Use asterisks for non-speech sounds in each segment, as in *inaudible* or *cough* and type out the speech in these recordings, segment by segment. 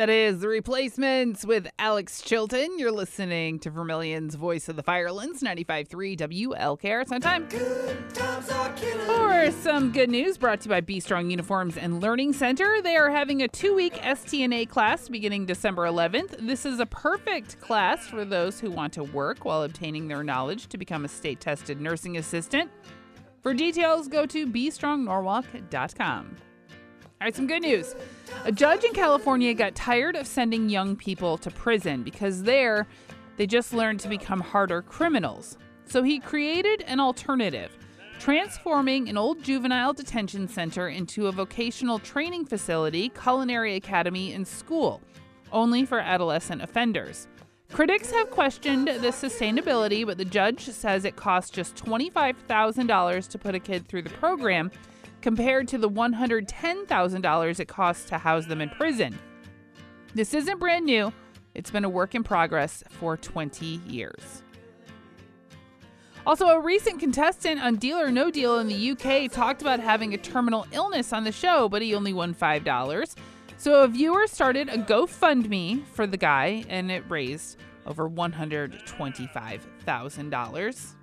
That is the replacements with Alex Chilton. You're listening to Vermilion's Voice of the Firelands, 95.3 WLKR. It's time for some good news brought to you by B Strong Uniforms and Learning Center. They are having a two week STNA class beginning December 11th. This is a perfect class for those who want to work while obtaining their knowledge to become a state tested nursing assistant. For details, go to bstrongnorwalk.com. All right, some good news. A judge in California got tired of sending young people to prison because there they just learned to become harder criminals. So he created an alternative, transforming an old juvenile detention center into a vocational training facility, culinary academy, and school, only for adolescent offenders. Critics have questioned the sustainability, but the judge says it costs just $25,000 to put a kid through the program compared to the $110,000 it costs to house them in prison. This isn't brand new, it's been a work in progress for 20 years. Also, a recent contestant on Deal or No Deal in the UK talked about having a terminal illness on the show, but he only won $5. So a viewer started a GoFundMe for the guy, and it raised over $125,000.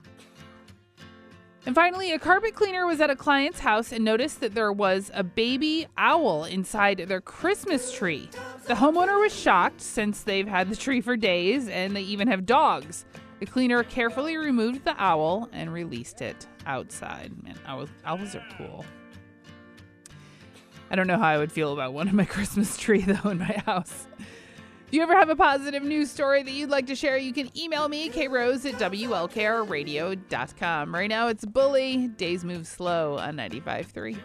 And finally, a carpet cleaner was at a client's house and noticed that there was a baby owl inside their Christmas tree. The homeowner was shocked since they've had the tree for days and they even have dogs. The cleaner carefully removed the owl and released it outside. Man, owls, owls are cool. I don't know how I would feel about one in my *laughs* Christmas tree, though, in my house. If you ever have a positive news story that you'd like to share, you can email me, krose at WLKRradio.com. Right now, it's Bully. Days move slow on 95.3.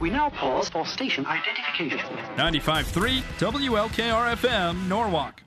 We now pause for station identification. 95.3 WLKR FM, Norwalk.